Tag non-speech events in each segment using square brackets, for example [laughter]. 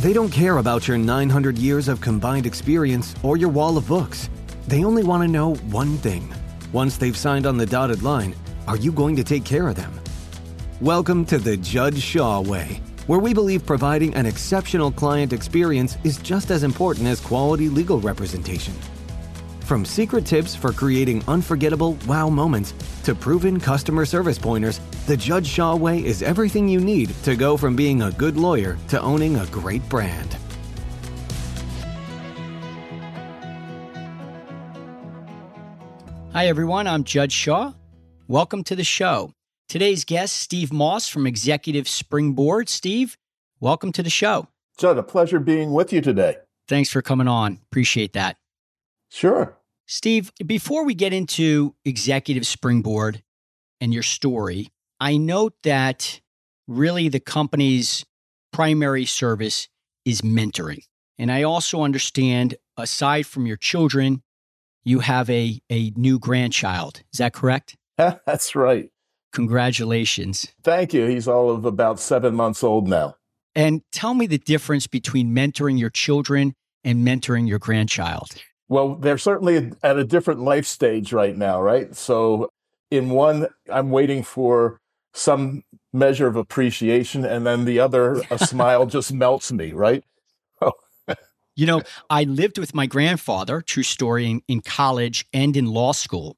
They don't care about your 900 years of combined experience or your wall of books. They only want to know one thing. Once they've signed on the dotted line, are you going to take care of them? Welcome to the Judd Shaw Way, where we believe providing an exceptional client experience is just as important as quality legal representation. From secret tips for creating unforgettable wow moments to proven customer service pointers, the Judd Shaw Way is everything you need to go from being a good lawyer to owning a great brand. Hi, everyone. I'm Judd Shaw. Welcome to the show. Today's guest, Steve Moss from Executive Springboard. Steve, welcome to the show. Judd, a pleasure being with you today. Thanks for coming on. Appreciate that. Sure. Steve, before we get into Executive Springboard and your story, I note that really the company's primary service is mentoring. And I also understand, aside from your children, you have a, a new grandchild. Is that correct? [laughs] That's right. Congratulations. Thank you. He's all of about seven months old now. And tell me the difference between mentoring your children and mentoring your grandchild. Well, they're certainly at a different life stage right now, right? So, in one, I'm waiting for some measure of appreciation, and then the other, [laughs] a smile just melts me, right? [laughs] you know, I lived with my grandfather, true story, in, in college and in law school.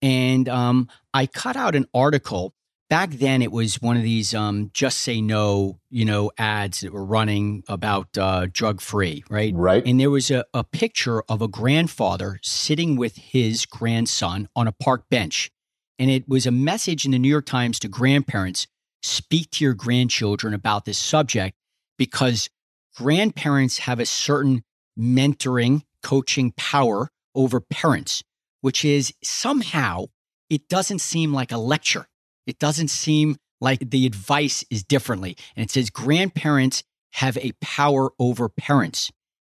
And um, I cut out an article back then it was one of these um, just say no you know ads that were running about uh, drug free right? Right. And there was a, a picture of a grandfather sitting with his grandson on a park bench. And it was a message in the new york times to grandparents speak to your grandchildren about this subject because grandparents have a certain mentoring coaching power over parents which is somehow it doesn't seem like a lecture it doesn't seem like the advice is differently. And it says grandparents have a power over parents.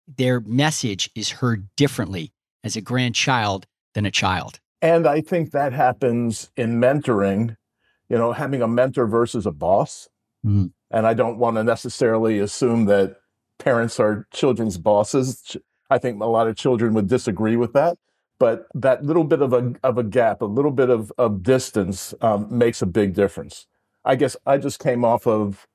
Their message is heard differently as a grandchild than a child. And I think that happens in mentoring, you know, having a mentor versus a boss. Mm. And I don't want to necessarily assume that parents are children's bosses. I think a lot of children would disagree with that but that little bit of a of a gap, a little bit of of distance, um, makes a big difference. I guess I just came off of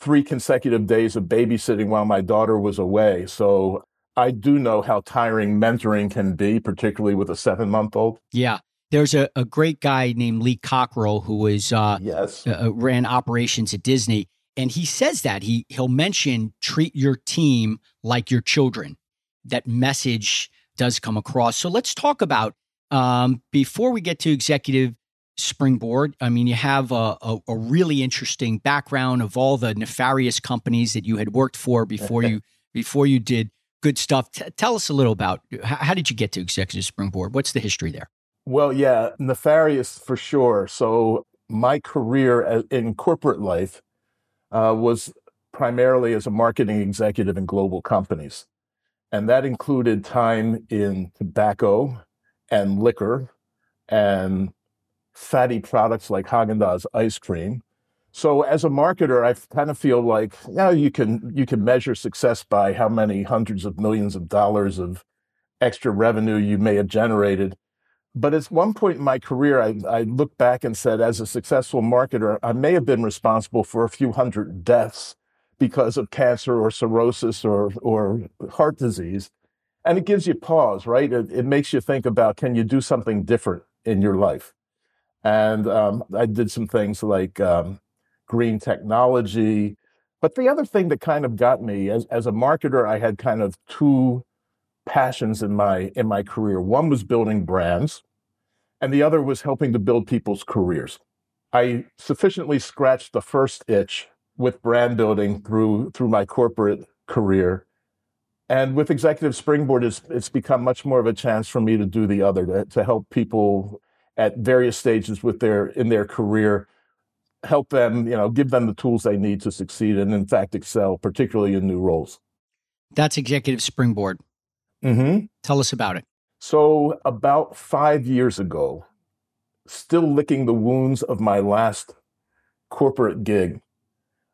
three consecutive days of babysitting while my daughter was away, so I do know how tiring mentoring can be, particularly with a seven month old. Yeah. There's a, a great guy named Lee Cockerell who was uh, yes uh, uh, ran operations at Disney, and he says that he he'll mention treat your team like your children. That message does come across. So let's talk about um, before we get to executive springboard. I mean, you have a, a, a, really interesting background of all the nefarious companies that you had worked for before [laughs] you before you did good stuff. T- tell us a little about how, how did you get to executive springboard? What's the history there? Well, yeah, nefarious for sure. So my career in corporate life uh, was primarily as a marketing executive in global companies. And that included time in tobacco and liquor and fatty products like Haagen-Dazs ice cream. So as a marketer, I kind of feel like yeah, you can you can measure success by how many hundreds of millions of dollars of extra revenue you may have generated. But at one point in my career, I, I looked back and said, as a successful marketer, I may have been responsible for a few hundred deaths because of cancer or cirrhosis or, or heart disease. And it gives you pause, right? It, it makes you think about can you do something different in your life? And um, I did some things like um, green technology. But the other thing that kind of got me as, as a marketer, I had kind of two passions in my in my career. One was building brands, and the other was helping to build people's careers. I sufficiently scratched the first itch with brand building through through my corporate career. And with Executive Springboard, it's, it's become much more of a chance for me to do the other, to, to help people at various stages with their in their career, help them, you know, give them the tools they need to succeed and in fact excel, particularly in new roles. That's Executive Springboard. Mm-hmm. Tell us about it. So about five years ago, still licking the wounds of my last corporate gig,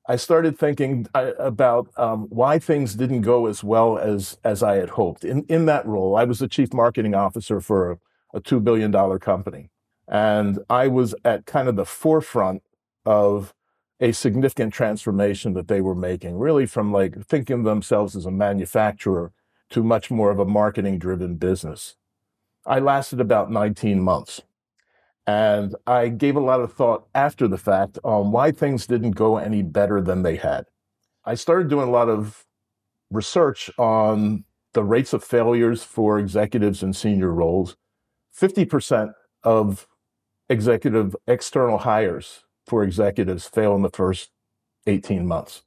I started thinking uh, about um, why things didn't go as well as as I had hoped. In in that role, I was the chief marketing officer for a, a two billion dollar company, and I was at kind of the forefront of a significant transformation that they were making, really from like thinking themselves as a manufacturer to much more of a marketing driven business. I lasted about 19 months. And I gave a lot of thought after the fact on why things didn't go any better than they had. I started doing a lot of research on the rates of failures for executives in senior roles. 50% of executive external hires for executives fail in the first 18 months.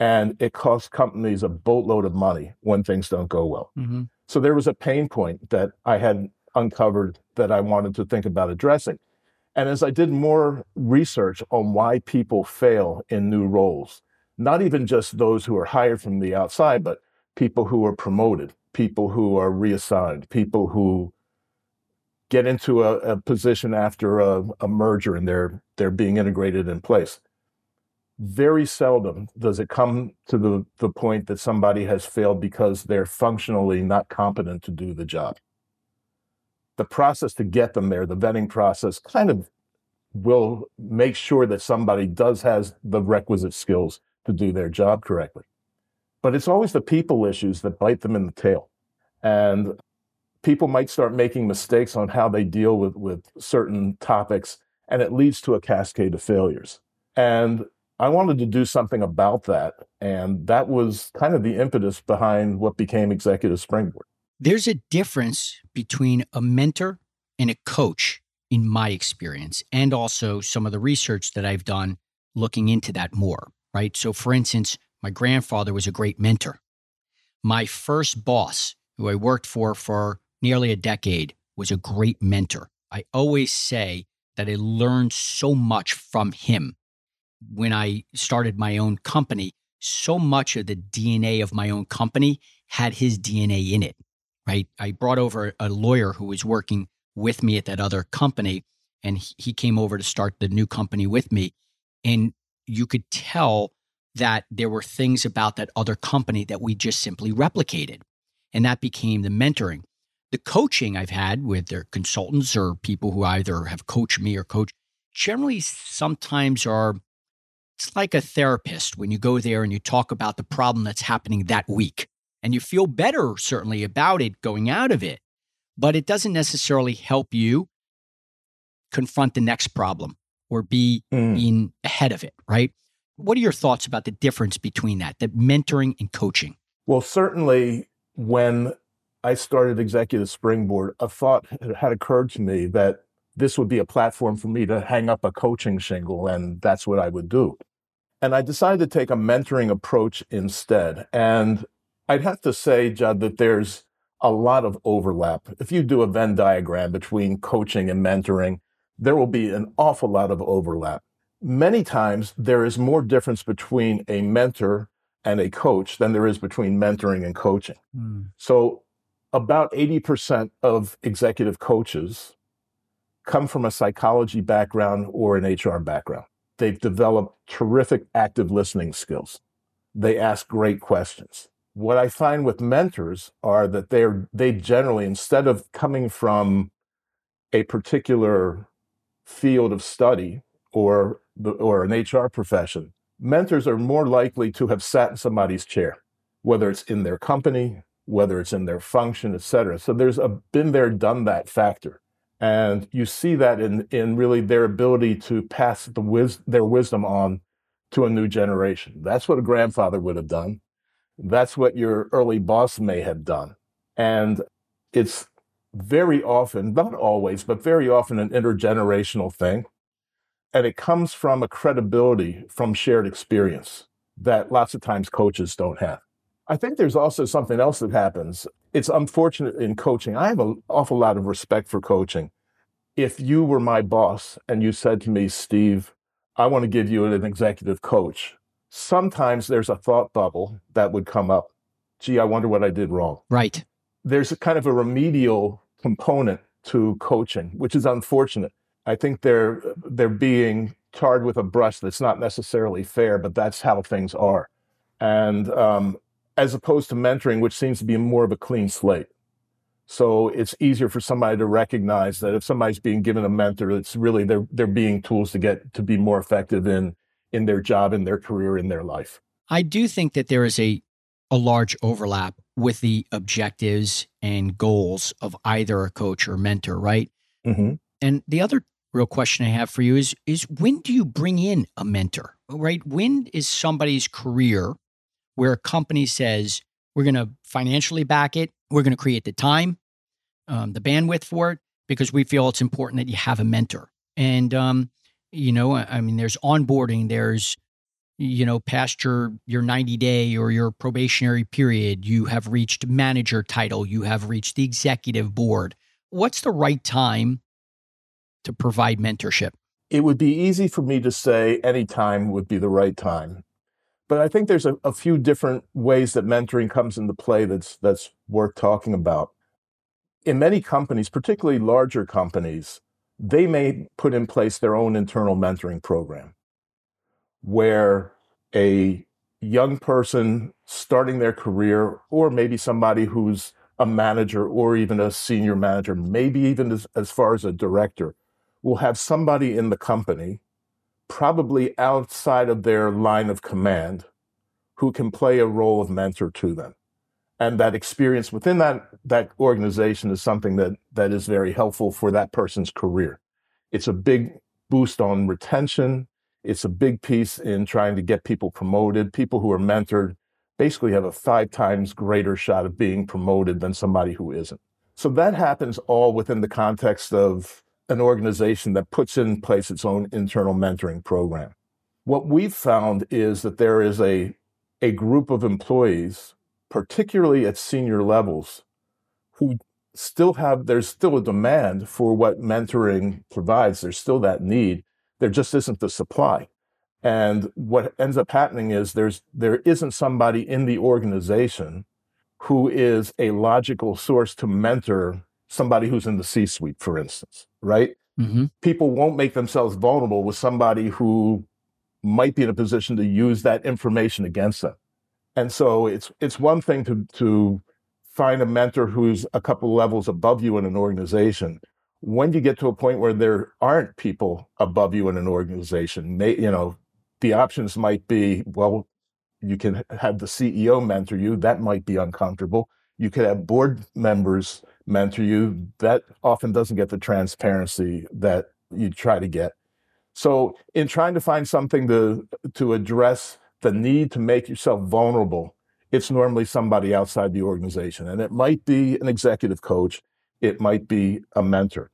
And it costs companies a boatload of money when things don't go well. Mm-hmm. So there was a pain point that I had uncovered that I wanted to think about addressing. And as I did more research on why people fail in new roles, not even just those who are hired from the outside, but people who are promoted, people who are reassigned, people who get into a, a position after a, a merger and they're they're being integrated in place. Very seldom does it come to the, the point that somebody has failed because they're functionally not competent to do the job the process to get them there, the vetting process, kind of will make sure that somebody does has the requisite skills to do their job correctly. But it's always the people issues that bite them in the tail. And people might start making mistakes on how they deal with, with certain topics, and it leads to a cascade of failures. And I wanted to do something about that. And that was kind of the impetus behind what became Executive Springboard. There's a difference between a mentor and a coach, in my experience, and also some of the research that I've done looking into that more, right? So, for instance, my grandfather was a great mentor. My first boss, who I worked for for nearly a decade, was a great mentor. I always say that I learned so much from him when I started my own company. So much of the DNA of my own company had his DNA in it right? I brought over a lawyer who was working with me at that other company, and he came over to start the new company with me. And you could tell that there were things about that other company that we just simply replicated. And that became the mentoring. The coaching I've had with their consultants or people who either have coached me or coach generally sometimes are it's like a therapist when you go there and you talk about the problem that's happening that week and you feel better certainly about it going out of it, but it doesn't necessarily help you confront the next problem or be mm. being ahead of it, right? What are your thoughts about the difference between that, the mentoring and coaching? Well, certainly when I started Executive Springboard, a thought had occurred to me that this would be a platform for me to hang up a coaching shingle, and that's what I would do. And I decided to take a mentoring approach instead. And I'd have to say, Judd, that there's a lot of overlap. If you do a Venn diagram between coaching and mentoring, there will be an awful lot of overlap. Many times there is more difference between a mentor and a coach than there is between mentoring and coaching. Mm. So about 80% of executive coaches come from a psychology background or an HR background. They've developed terrific active listening skills. They ask great questions what I find with mentors are that they're they generally instead of coming from a particular field of study or the, or an HR profession, mentors are more likely to have sat in somebody's chair, whether it's in their company, whether it's in their function, et cetera. So there's a been there, done that factor. And you see that in, in really their ability to pass the wis- their wisdom on to a new generation. That's what a grandfather would have done. That's what your early boss may have done. And it's very often, not always, but very often an intergenerational thing. And it comes from a credibility from shared experience that lots of times coaches don't have. I think there's also something else that happens. It's unfortunate in coaching. I have an awful lot of respect for coaching. If you were my boss and you said to me, Steve, I want to give you an executive coach, sometimes there's a thought bubble that would come up. Gee, I wonder what I did wrong. Right. There's a kind of a remedial component to coaching, which is unfortunate. I think they're they're being tarred with a brush that's not necessarily fair, but that's how things are. And um, as opposed to mentoring, which seems to be more of a clean slate. So it's easier for somebody to recognize that if somebody's being given a mentor, it's really they're they're being tools to get to be more effective in in their job, in their career, in their life. I do think that there is a a large overlap with the objectives and goals of either a coach or mentor, right? Mm-hmm. And the other real question I have for you is is when do you bring in a mentor? Right? When is somebody's career where a company says we're going to financially back it, we're going to create the time, um, the bandwidth for it, because we feel it's important that you have a mentor. And um, you know, I mean, there's onboarding, there's you know, past your your 90 day or your probationary period, you have reached manager title, you have reached the executive board. What's the right time to provide mentorship? It would be easy for me to say any time would be the right time. But I think there's a, a few different ways that mentoring comes into play that's that's worth talking about. In many companies, particularly larger companies, they may put in place their own internal mentoring program where a young person starting their career, or maybe somebody who's a manager or even a senior manager, maybe even as, as far as a director, will have somebody in the company, probably outside of their line of command, who can play a role of mentor to them. And that experience within that, that organization is something that, that is very helpful for that person's career. It's a big boost on retention. It's a big piece in trying to get people promoted. People who are mentored basically have a five times greater shot of being promoted than somebody who isn't. So that happens all within the context of an organization that puts in place its own internal mentoring program. What we've found is that there is a, a group of employees, particularly at senior levels, who still have, there's still a demand for what mentoring provides. There's still that need. There just isn't the supply. And what ends up happening is there's, there isn't somebody in the organization who is a logical source to mentor somebody who's in the C suite, for instance, right? Mm-hmm. People won't make themselves vulnerable with somebody who might be in a position to use that information against them. And so it's it's one thing to to find a mentor who's a couple levels above you in an organization. When you get to a point where there aren't people above you in an organization, may, you know, the options might be well, you can have the CEO mentor you. That might be uncomfortable. You could have board members mentor you, that often doesn't get the transparency that you try to get. So, in trying to find something to to address the need to make yourself vulnerable, it's normally somebody outside the organization, and it might be an executive coach, it might be a mentor.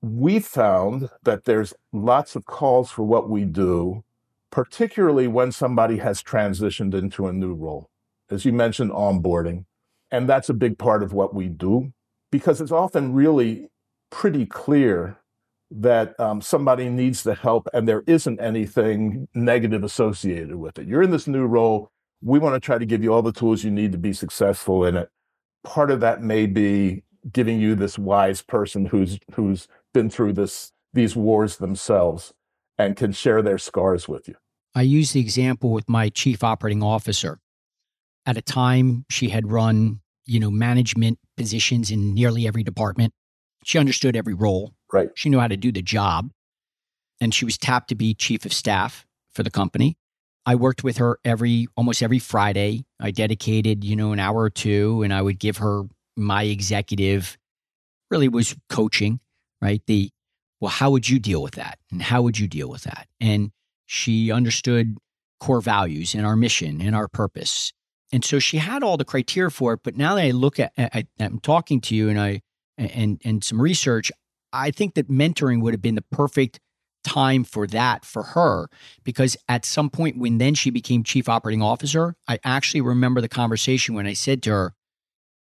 We found that there's lots of calls for what we do, particularly when somebody has transitioned into a new role. As you mentioned, onboarding, and that's a big part of what we do because it's often really pretty clear that um, somebody needs the help and there isn't anything negative associated with it. You're in this new role. We want to try to give you all the tools you need to be successful in it. Part of that may be giving you this wise person who's who's been through this these wars themselves and can share their scars with you. I use the example with my chief operating officer. At a time, she had run you know, management positions in nearly every department. She understood every role. Right. She knew how to do the job. And she was tapped to be chief of staff for the company. I worked with her every almost every Friday. I dedicated, you know, an hour or two and I would give her my executive really was coaching, right? The well, how would you deal with that? And how would you deal with that? And she understood core values and our mission and our purpose and so she had all the criteria for it. But now that I look at, I, am talking to you and I, and, and some research, I think that mentoring would have been the perfect time for that for her because at some point when then she became chief operating officer, I actually remember the conversation when I said to her,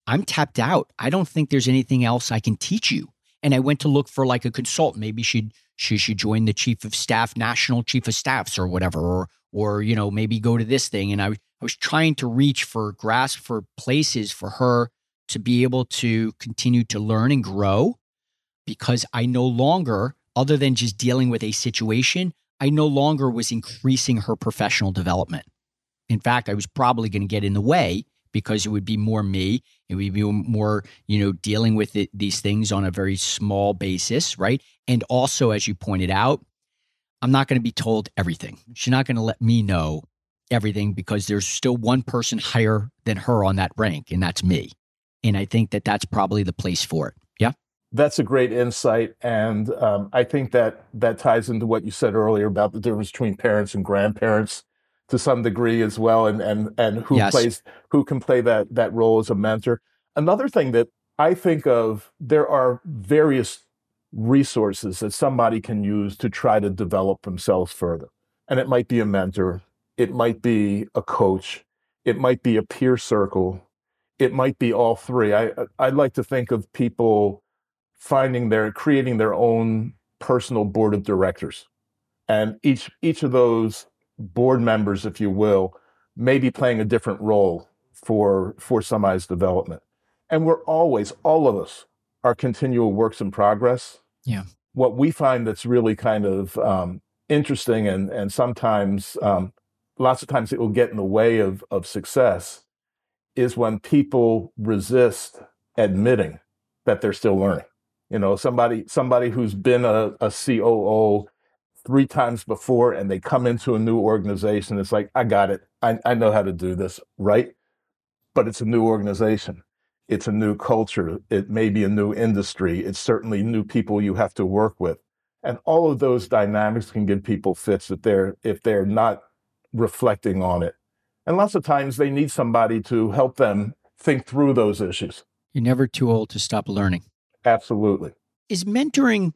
I'm tapped out. I don't think there's anything else I can teach you. And I went to look for like a consultant. Maybe she'd she should join the chief of staff, national chief of staffs or whatever, or or you know, maybe go to this thing. And I I was trying to reach for grasp for places for her to be able to continue to learn and grow because I no longer, other than just dealing with a situation, I no longer was increasing her professional development. In fact, I was probably going to get in the way because it would be more me. It would be more, you know, dealing with it, these things on a very small basis, right? And also, as you pointed out, I'm not going to be told everything. She's not going to let me know everything because there's still one person higher than her on that rank, and that's me. And I think that that's probably the place for it. That's a great insight, and um, I think that that ties into what you said earlier about the difference between parents and grandparents to some degree as well, and and and who yes. plays who can play that that role as a mentor. Another thing that I think of, there are various resources that somebody can use to try to develop themselves further, and it might be a mentor, it might be a coach, it might be a peer circle, it might be all three. I I like to think of people finding their creating their own personal board of directors, and each each of those board members, if you will, may be playing a different role for for somebody's development. And we're always, all of us, are continual works in progress. Yeah. What we find that's really kind of um, interesting and and sometimes um, lots of times it will get in the way of of success is when people resist admitting that they're still learning. You know, somebody somebody who's been a, a COO three times before and they come into a new organization. It's like, I got it. I, I know how to do this, right? But it's a new organization. It's a new culture. It may be a new industry. It's certainly new people you have to work with. And all of those dynamics can give people fits if they're if they're not reflecting on it. And lots of times they need somebody to help them think through those issues. You're never too old to stop learning. Absolutely. Is mentoring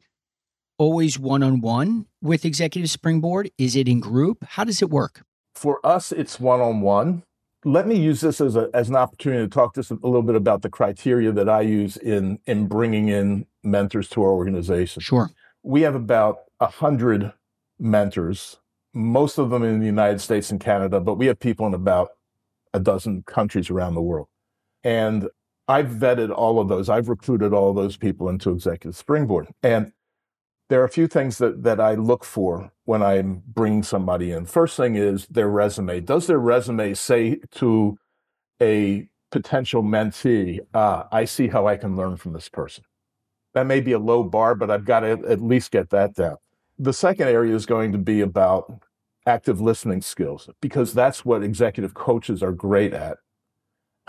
always one on one with Executive Springboard? Is it in group? How does it work? For us, it's one on one. Let me use this as, a, as an opportunity to talk just a little bit about the criteria that I use in, in bringing in mentors to our organization. Sure. We have about 100 mentors, most of them in the United States and Canada, but we have people in about a dozen countries around the world. And I've vetted all of those. I've recruited all those people into Executive Springboard. And there are a few things that, that I look for when I'm bringing somebody in. First thing is their resume. Does their resume say to a potential mentee, ah, I see how I can learn from this person? That may be a low bar, but I've got to at least get that down. The second area is going to be about active listening skills because that's what executive coaches are great at.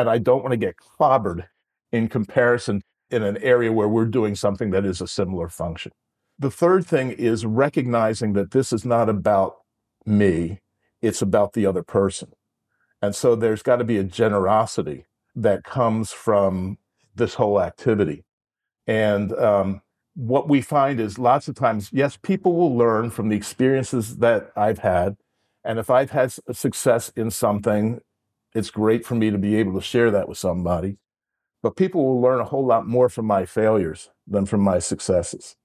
And I don't want to get clobbered in comparison in an area where we're doing something that is a similar function. The third thing is recognizing that this is not about me, it's about the other person. And so there's got to be a generosity that comes from this whole activity. And um, what we find is lots of times, yes, people will learn from the experiences that I've had. And if I've had success in something, it's great for me to be able to share that with somebody. But people will learn a whole lot more from my failures than from my successes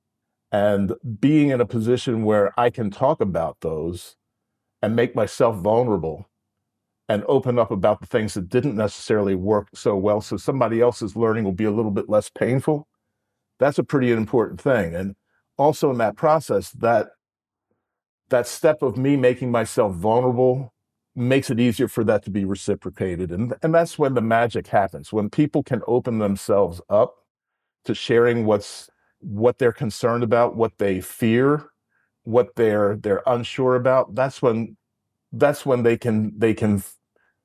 and being in a position where I can talk about those and make myself vulnerable and open up about the things that didn't necessarily work so well so somebody else's learning will be a little bit less painful that's a pretty important thing and also in that process that that step of me making myself vulnerable makes it easier for that to be reciprocated and and that's when the magic happens when people can open themselves up to sharing what's what they're concerned about, what they fear, what they're they're unsure about, that's when that's when they can they can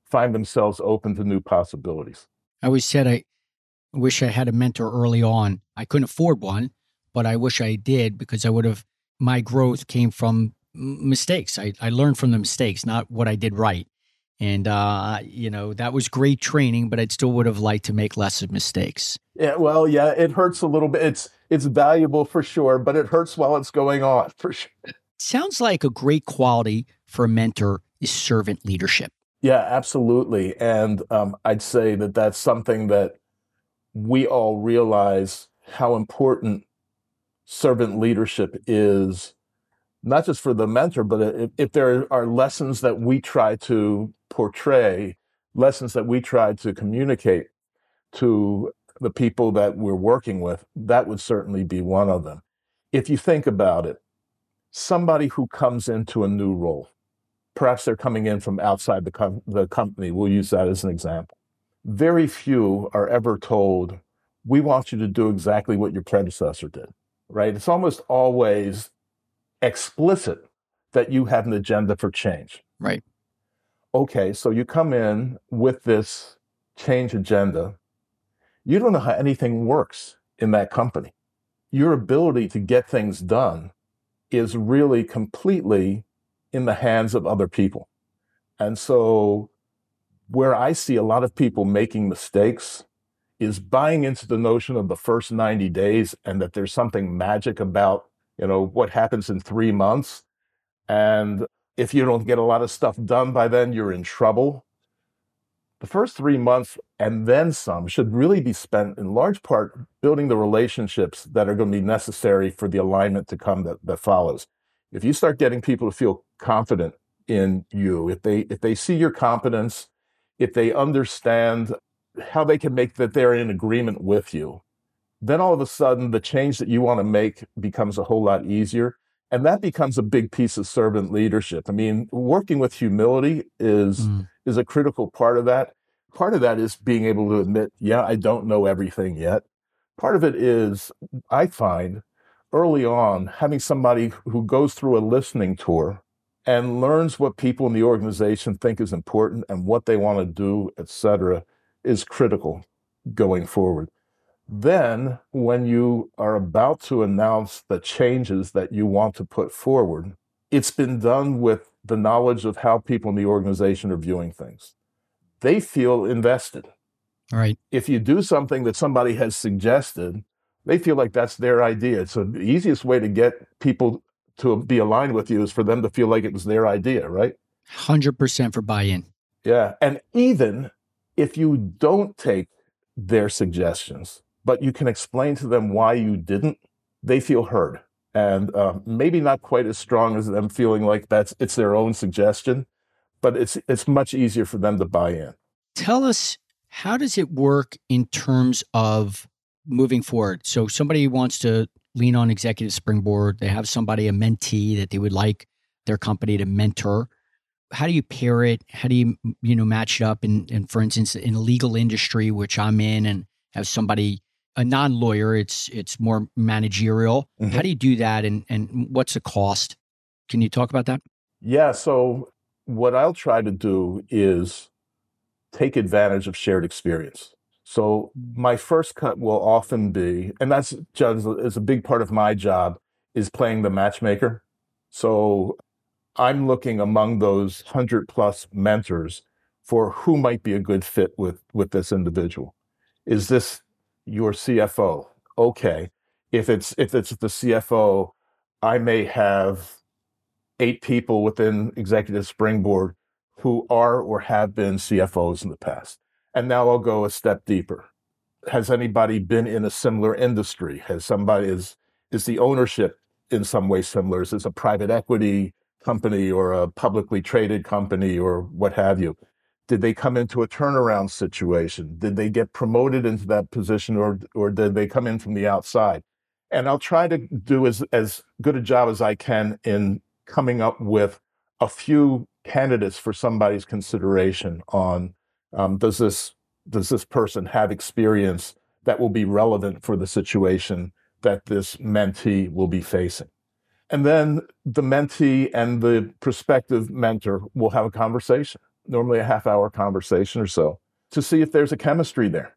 find themselves open to new possibilities. I always said I wish I had a mentor early on. I couldn't afford one, but I wish I did because I would have my growth came from mistakes. I, I learned from the mistakes, not what I did right. And uh, you know that was great training, but I still would have liked to make less of mistakes. Yeah, well, yeah, it hurts a little bit. It's it's valuable for sure, but it hurts while it's going on [laughs] for sure. Sounds like a great quality for a mentor is servant leadership. Yeah, absolutely. And um, I'd say that that's something that we all realize how important servant leadership is, not just for the mentor, but if, if there are lessons that we try to portray, lessons that we try to communicate to the people that we're working with, that would certainly be one of them. If you think about it, somebody who comes into a new role, perhaps they're coming in from outside the, com- the company, we'll use that as an example. Very few are ever told, we want you to do exactly what your predecessor did, right? It's almost always explicit that you have an agenda for change. Right. Okay, so you come in with this change agenda. You don't know how anything works in that company. Your ability to get things done is really completely in the hands of other people. And so, where I see a lot of people making mistakes is buying into the notion of the first 90 days and that there's something magic about, you know, what happens in three months. And if you don't get a lot of stuff done by then, you're in trouble. The first three months and then some should really be spent in large part building the relationships that are going to be necessary for the alignment to come that, that follows. If you start getting people to feel confident in you, if they if they see your competence, if they understand how they can make that they're in agreement with you, then all of a sudden the change that you want to make becomes a whole lot easier. And that becomes a big piece of servant leadership. I mean, working with humility is mm. is a critical part of that. Part of that is being able to admit, yeah, I don't know everything yet. Part of it is, I find early on, having somebody who goes through a listening tour and learns what people in the organization think is important and what they want to do, et cetera, is critical going forward. Then, when you are about to announce the changes that you want to put forward, it's been done with the knowledge of how people in the organization are viewing things. They feel invested. Right. If you do something that somebody has suggested, they feel like that's their idea. So the easiest way to get people to be aligned with you is for them to feel like it was their idea, right? 100% for buy in. Yeah. And even if you don't take their suggestions, but you can explain to them why you didn't, they feel heard. And uh, maybe not quite as strong as them feeling like that's it's their own suggestion, but it's it's much easier for them to buy in. Tell us how does it work in terms of moving forward? So somebody wants to lean on executive springboard, they have somebody a mentee that they would like their company to mentor how do you pair it? How do you you know match it up? And and for instance, in the legal industry, which I'm in, and have somebody a non lawyer, it's it's more managerial. Mm-hmm. How do you do that? And and what's the cost? Can you talk about that? Yeah. So what I'll try to do is take advantage of shared experience. So my first cut will often be, and that's just is a big part of my job, is playing the matchmaker. So I'm looking among those 100 plus mentors for who might be a good fit with, with this individual. Is this your CFO? Okay. If it's if it's the CFO, I may have eight people within Executive Springboard who are or have been CFOs in the past. And now I'll go a step deeper. Has anybody been in a similar industry? Has somebody is is the ownership in some way similar? Is this a private equity company or a publicly traded company or what have you? Did they come into a turnaround situation? Did they get promoted into that position or, or did they come in from the outside? And I'll try to do as, as good a job as I can in coming up with a few candidates for somebody's consideration on um, does this does this person have experience that will be relevant for the situation that this mentee will be facing? And then the mentee and the prospective mentor will have a conversation, normally a half hour conversation or so, to see if there's a chemistry there.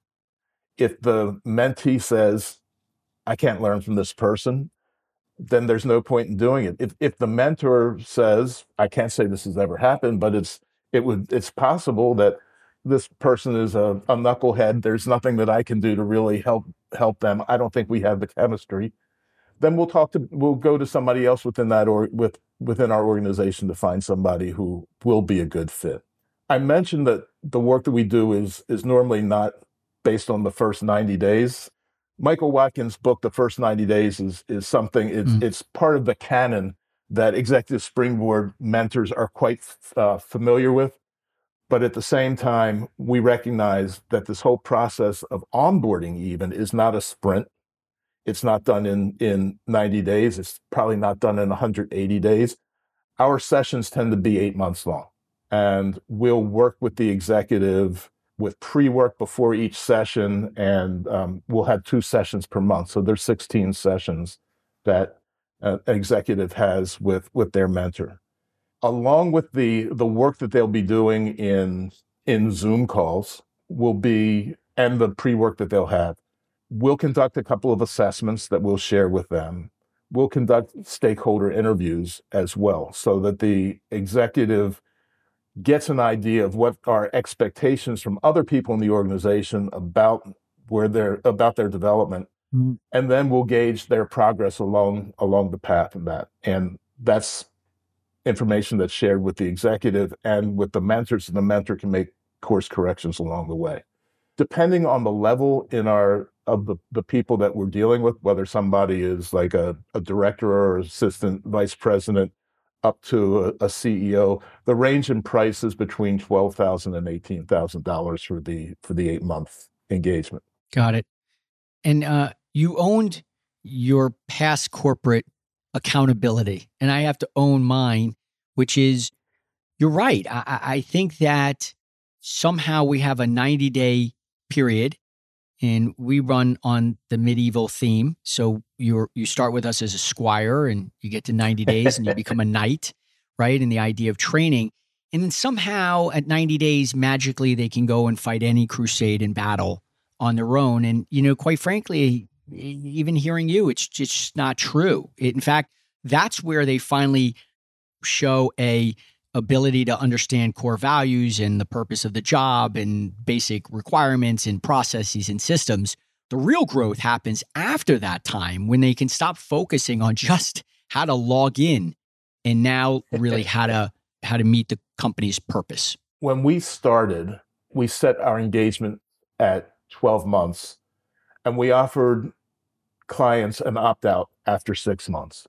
If the mentee says, I can't learn from this person, then there's no point in doing it. If, if the mentor says, I can't say this has ever happened, but it's, it would, it's possible that this person is a, a knucklehead. There's nothing that I can do to really help, help them. I don't think we have the chemistry then we'll talk to we'll go to somebody else within that or with within our organization to find somebody who will be a good fit. I mentioned that the work that we do is is normally not based on the first 90 days. Michael Watkins' book, The First 90 Days, is is something, it's mm. it's part of the canon that executive springboard mentors are quite uh, familiar with. But at the same time, we recognize that this whole process of onboarding even is not a sprint It's not done in, in 90 days. It's probably not done in 180 days. Our sessions tend to be eight months long. And we'll work with the executive with pre work before each session. And um, we'll have two sessions per month. So there's 16 sessions that uh, an executive has with, with their mentor. Along with the, the work that they'll be doing in, in Zoom calls, will be, and the pre work that they'll have, we'll conduct a couple of assessments that we'll share with them. We'll conduct stakeholder interviews as well so that the executive gets an idea of what are expectations from other people in the organization about where they're about their development mm-hmm. and then we'll gauge their progress along along the path of that and that's information that's shared with the executive and with the mentors and the mentor can make course corrections along the way depending on the level in our of the, the people that we're dealing with whether somebody is like a, a director or assistant vice president up to a, a CEO. The range in price is between twelve thousand and eighteen thousand dollars for the for the eight month engagement. Got it. And uh, you owned your past corporate accountability, and I have to own mine, which is you're right. I, I think that somehow we have a 90 day period and we run on the medieval theme. So you you start with us as a squire, and you get to ninety days, and you [laughs] become a knight, right? And the idea of training, and then somehow at ninety days, magically they can go and fight any crusade and battle on their own. And you know, quite frankly, even hearing you, it's just not true. It, in fact, that's where they finally show a ability to understand core values and the purpose of the job and basic requirements and processes and systems. The real growth happens after that time when they can stop focusing on [laughs] just how to log in and now really [laughs] how to how to meet the company's purpose. When we started, we set our engagement at 12 months and we offered clients an opt out after 6 months.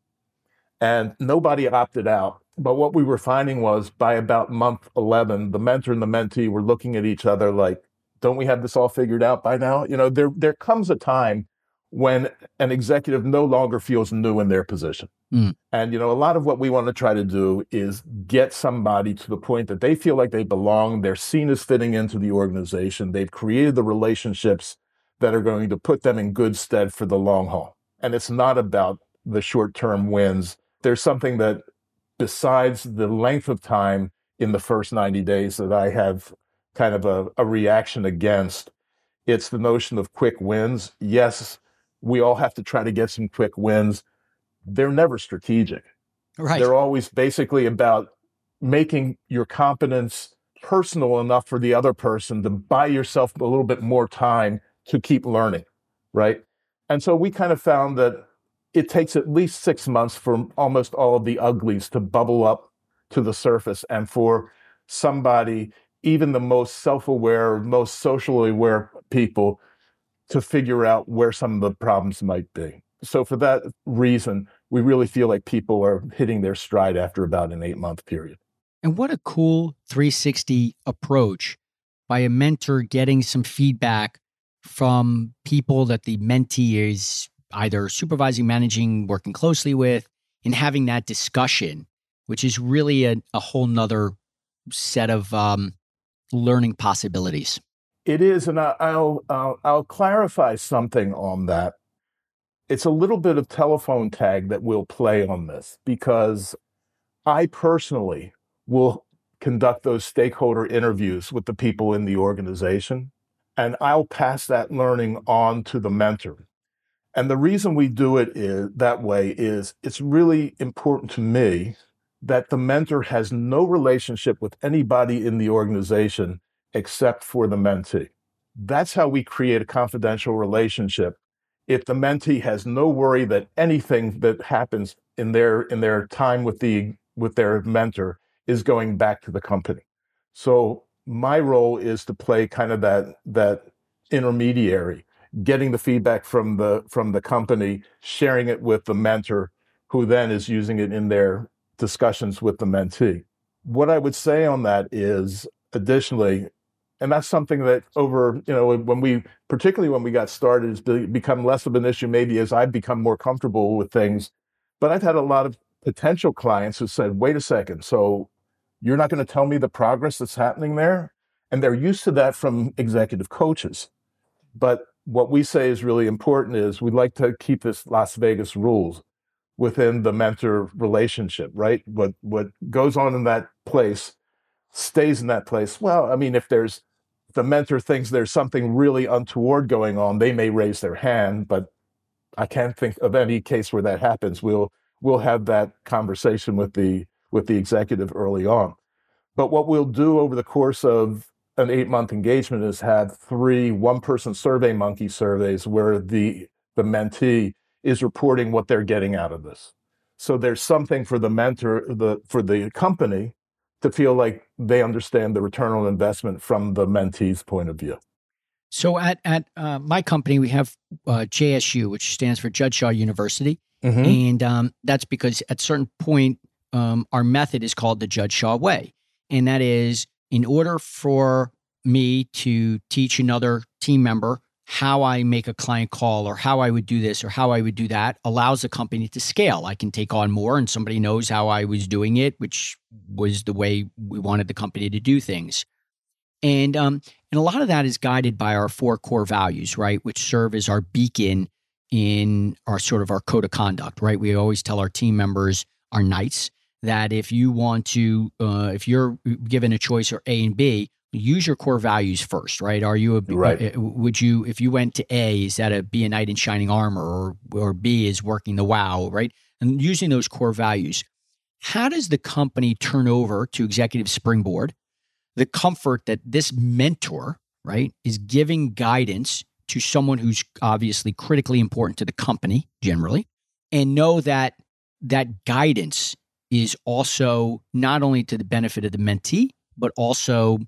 And nobody opted out but what we were finding was by about month 11, the mentor and the mentee were looking at each other like, don't we have this all figured out by now? You know, there, there comes a time when an executive no longer feels new in their position. Mm. And, you know, a lot of what we want to try to do is get somebody to the point that they feel like they belong, they're seen as fitting into the organization, they've created the relationships that are going to put them in good stead for the long haul. And it's not about the short term wins. There's something that besides the length of time in the first 90 days that I have kind of a, a reaction against, it's the notion of quick wins. Yes, we all have to try to get some quick wins. They're never strategic. Right. They're always basically about making your competence personal enough for the other person to buy yourself a little bit more time to keep learning, right? And so we kind of found that it takes at least six months for almost all of the uglies to bubble up to the surface and for somebody, even the most self aware, most socially aware people, to figure out where some of the problems might be. So, for that reason, we really feel like people are hitting their stride after about an eight month period. And what a cool 360 approach by a mentor getting some feedback from people that the mentee is either supervising, managing, working closely with, and having that discussion, which is really a, a whole nother set of um, learning possibilities. It is, and I'll, I'll I'll clarify something on that. It's a little bit of telephone tag that we'll play on this because I personally will conduct those stakeholder interviews with the people in the organization, and I'll pass that learning on to the mentor. And the reason we do it is, that way is it's really important to me that the mentor has no relationship with anybody in the organization except for the mentee. That's how we create a confidential relationship. If the mentee has no worry that anything that happens in their in their time with the with their mentor is going back to the company. So my role is to play kind of that that intermediary getting the feedback from the from the company, sharing it with the mentor, who then is using it in their discussions with the mentee. What I would say on that is, additionally, and that's something that over you know when we particularly when we got started has become less of an issue maybe as i've become more comfortable with things. But i've had a lot of potential clients who said wait a second so you're not going to tell me the progress that's happening there? And they're used to that from executive coaches. But what we say is really important is we'd like to keep this las vegas rules within the mentor relationship right what what goes on in that place stays in that place well i mean if there's the mentor thinks there's something really untoward going on, they may raise their hand, but I can't think of any case where that happens. We'll we'll have that conversation with the with the executive early on. But what we'll do over the course of an eight month engagement has had three one person survey monkey surveys where the the mentee is reporting what they're getting out of this. So there's something for the mentor, the for the company to feel like they understand the return on investment from the mentee's point of view. So at at uh, my company, we have uh, JSU, which stands for Judd Shaw University, mm-hmm. and um, that's because at certain point, um, our method is called the Judd Shaw Way, and that is in order for me to teach another team member how I make a client call or how I would do this or how I would do that allows the company to scale. I can take on more and somebody knows how I was doing it, which was the way we wanted the company to do things. And um, and a lot of that is guided by our four core values, right, which serve as our beacon in our sort of our code of conduct, right? We always tell our team members, our knights, that if you want to, uh, if you're given a choice or A and B, use your core values first, right? Are you a right. Uh, would you if you went to A, is that a be a knight in shining armor or or B is working the wow, right? And using those core values. How does the company turn over to executive springboard the comfort that this mentor, right, is giving guidance to someone who's obviously critically important to the company generally and know that that guidance is also not only to the benefit of the mentee but also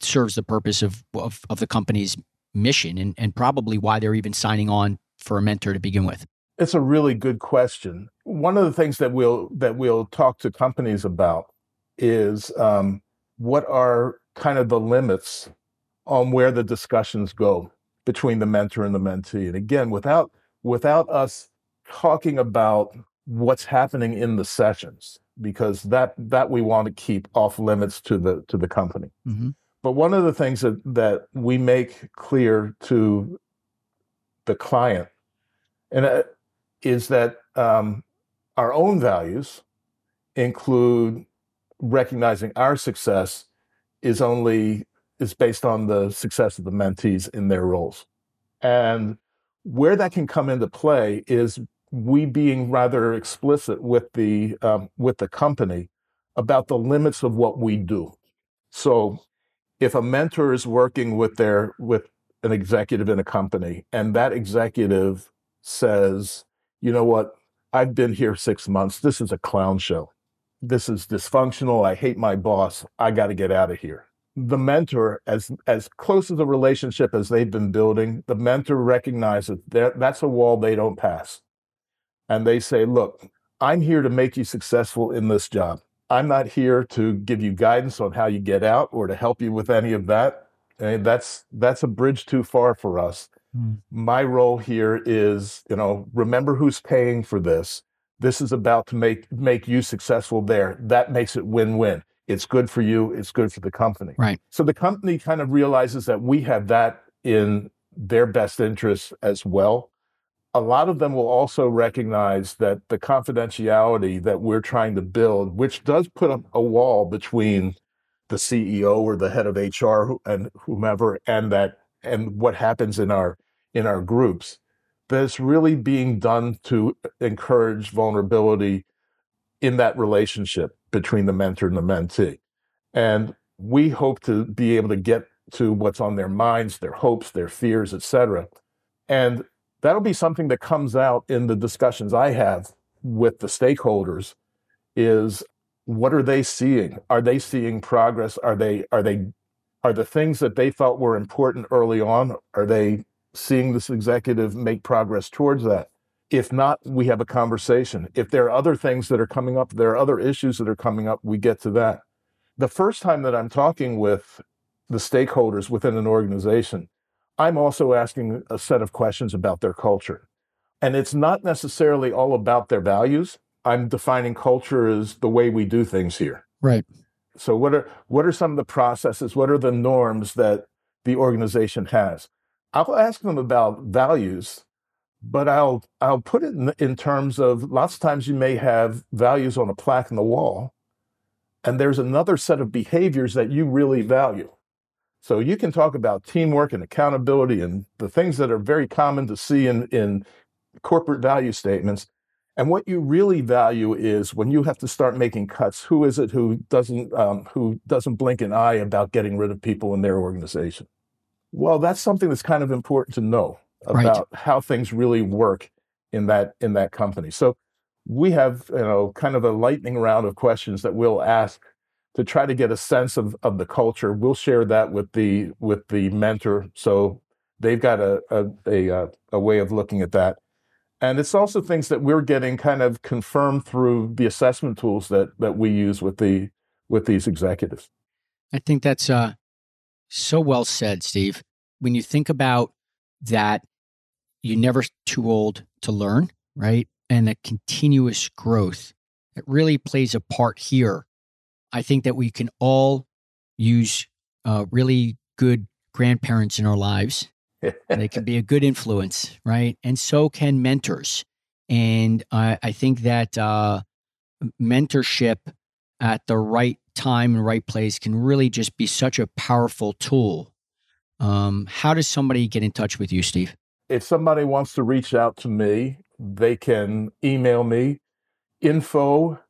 serves the purpose of, of, of the company's mission and, and probably why they're even signing on for a mentor to begin with? It's a really good question. One of the things that we'll that we'll talk to companies about is um, what are kind of the limits on where the discussions go between the mentor and the mentee. And again, without without us talking about what's happening in the sessions, because that that we want to keep off limits to the to the company. Mm-hmm. But one of the things that that we make clear to the client, and uh, is that um, our own values include recognizing our success is only is based on the success of the mentees in their roles, and where that can come into play is we being rather explicit with the um, with the company about the limits of what we do. So, if a mentor is working with their with an executive in a company, and that executive says, "You know what? I've been here six months. This is a clown show. This is dysfunctional. I hate my boss. I got to get out of here." the mentor, as as close as a relationship as they've been building, the mentor recognizes that that's a wall they don't pass and they say, look, I'm here to make you successful in this job. I'm not here to give you guidance on how you get out or to help you with any of that. And that's that's a bridge too far for us. Mm. My role here is, you know, remember who's paying for this. This is about to make make you successful there. That makes it win-win. It's good for you, it's good for the company. Right. So the company kind of realizes that we have that in their best interest as well a lot of them will also recognize that the confidentiality that we're trying to build, which does put up a wall between the CEO or the head of HR and whomever, and that and what happens in our in our groups, that it's really being done to encourage vulnerability in that relationship between the mentor and the mentee. And we hope to be able to get to what's on their minds, their hopes, their fears, etc. And that'll be something that comes out in the discussions I have with the stakeholders is what are they seeing? Are they seeing progress? Are they are they are the things that they felt were important early on are they seeing this executive make progress towards that? If not, we have a conversation. If there are other things that are coming up, there are other issues that are coming up, we get to that. The first time that I'm talking with the stakeholders within an organization, I'm also asking a set of questions about their culture. And it's not necessarily all about their values. I'm defining culture as the way we do things here. Right. So what are what are some of the processes? What are the norms that the organization has? I'll ask them about values, but I'll I'll put it in, in terms of lots of times you may have values on a plaque in the wall, and there's another set of behaviors that you really value. So you can talk about teamwork and accountability and the things that are very common to see in, in corporate value statements. And what you really value is when you have to start making cuts. Who is it who doesn't um, who doesn't blink an eye about getting rid of people in their organization? Well, that's something that's kind of important to know about right. how things really work in that in that company. So we have you know kind of a lightning round of questions that we'll ask to try to get a sense of, of the culture. We'll share that with the with the mentor, so they've got a a, a, uh, a way of looking at that. And it's also things that we're getting kind of confirmed through the assessment tools that that we use with the with these executives. I think that's uh, so well said, Steve. When you think about that, you're never too old to learn, right? And the continuous growth it really plays a part here I think that we can all use uh, really good grandparents in our lives. [laughs] they can be a good influence, right? And so can mentors. And I, I think that uh, mentorship at the right time and right place can really just be such a powerful tool. Um, how does somebody get in touch with you, Steve? If somebody wants to reach out to me, they can email me info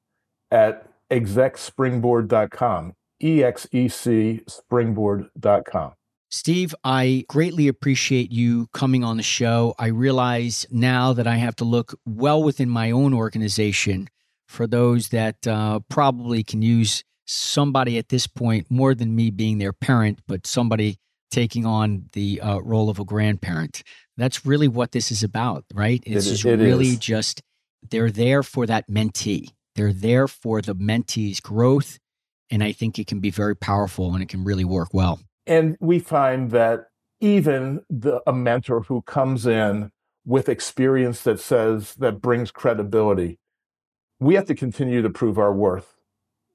at execspringboard.com, E-X-E-C springboard.com. Steve, I greatly appreciate you coming on the show. I realize now that I have to look well within my own organization for those that uh, probably can use somebody at this point more than me being their parent, but somebody taking on the uh, role of a grandparent. That's really what this is about, right? It's it, just it really is. just they're there for that mentee. They're there for the mentee's growth. And I think it can be very powerful and it can really work well. And we find that even the, a mentor who comes in with experience that says, that brings credibility, we have to continue to prove our worth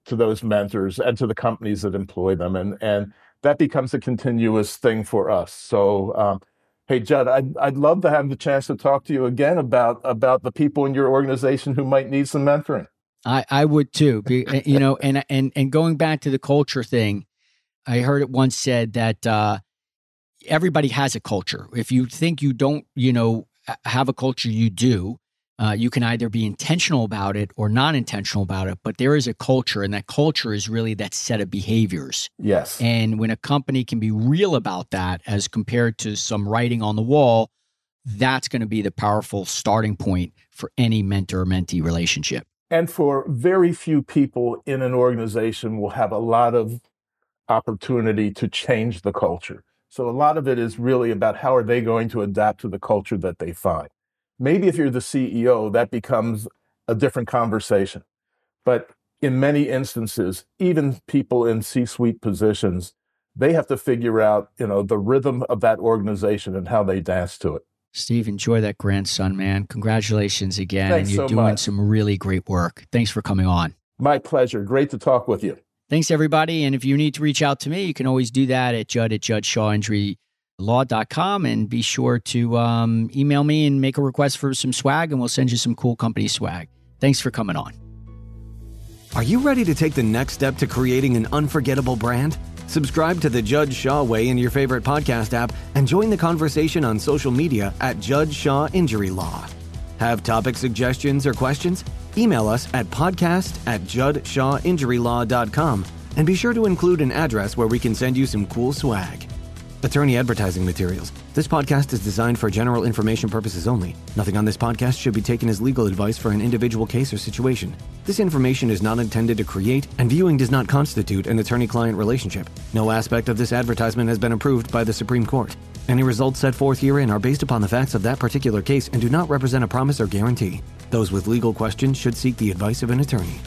to those mentors and to the companies that employ them. And, and that becomes a continuous thing for us. So, um, hey, Judd, I'd, I'd love to have the chance to talk to you again about, about the people in your organization who might need some mentoring. I, I would too. Eh, you know, and and and going back to the culture thing, I heard it once said that uh, everybody has a culture. If you think you don't, you know, have a culture, you do. Uh, you can either be intentional about it or non intentional about it, but there is a culture, and that culture is really that set of behaviors. Yes. And when a company can be real about that as compared to some writing on the wall, that's going to be the powerful starting point for any mentor mentee relationship and for very few people in an organization will have a lot of opportunity to change the culture. So a lot of it is really about how are they going to adapt to the culture that they find. Maybe if you're the CEO, that becomes a different conversation. But in many instances, even people in C-suite positions, they have to figure out, you know, the rhythm of that organization and how they dance to it. Steve, enjoy that grandson, man. Congratulations again. Thanks and you're so doing much. some really great work. Thanks for coming on. My pleasure. Great to talk with you. Thanks, everybody. And if you need to reach out to me, you can always do that at judd at juddshawinjurylaw.com and be sure to um, email me and make a request for some swag, and we'll send you some cool company swag. Thanks for coming on. Are you ready to take the next step to creating an unforgettable brand? Subscribe to the Judd Shaw Way in your favorite podcast app and join the conversation on social media at Judd Shaw Injury Law. Have topic suggestions or questions? Email us at podcast at juddshawinjurylaw.com and be sure to include an address where we can send you some cool swag. Attorney advertising materials. This podcast is designed for general information purposes only. Nothing on this podcast should be taken as legal advice for an individual case or situation. This information is not intended to create, and viewing does not constitute an attorney client relationship. No aspect of this advertisement has been approved by the Supreme Court. Any results set forth herein are based upon the facts of that particular case and do not represent a promise or guarantee. Those with legal questions should seek the advice of an attorney.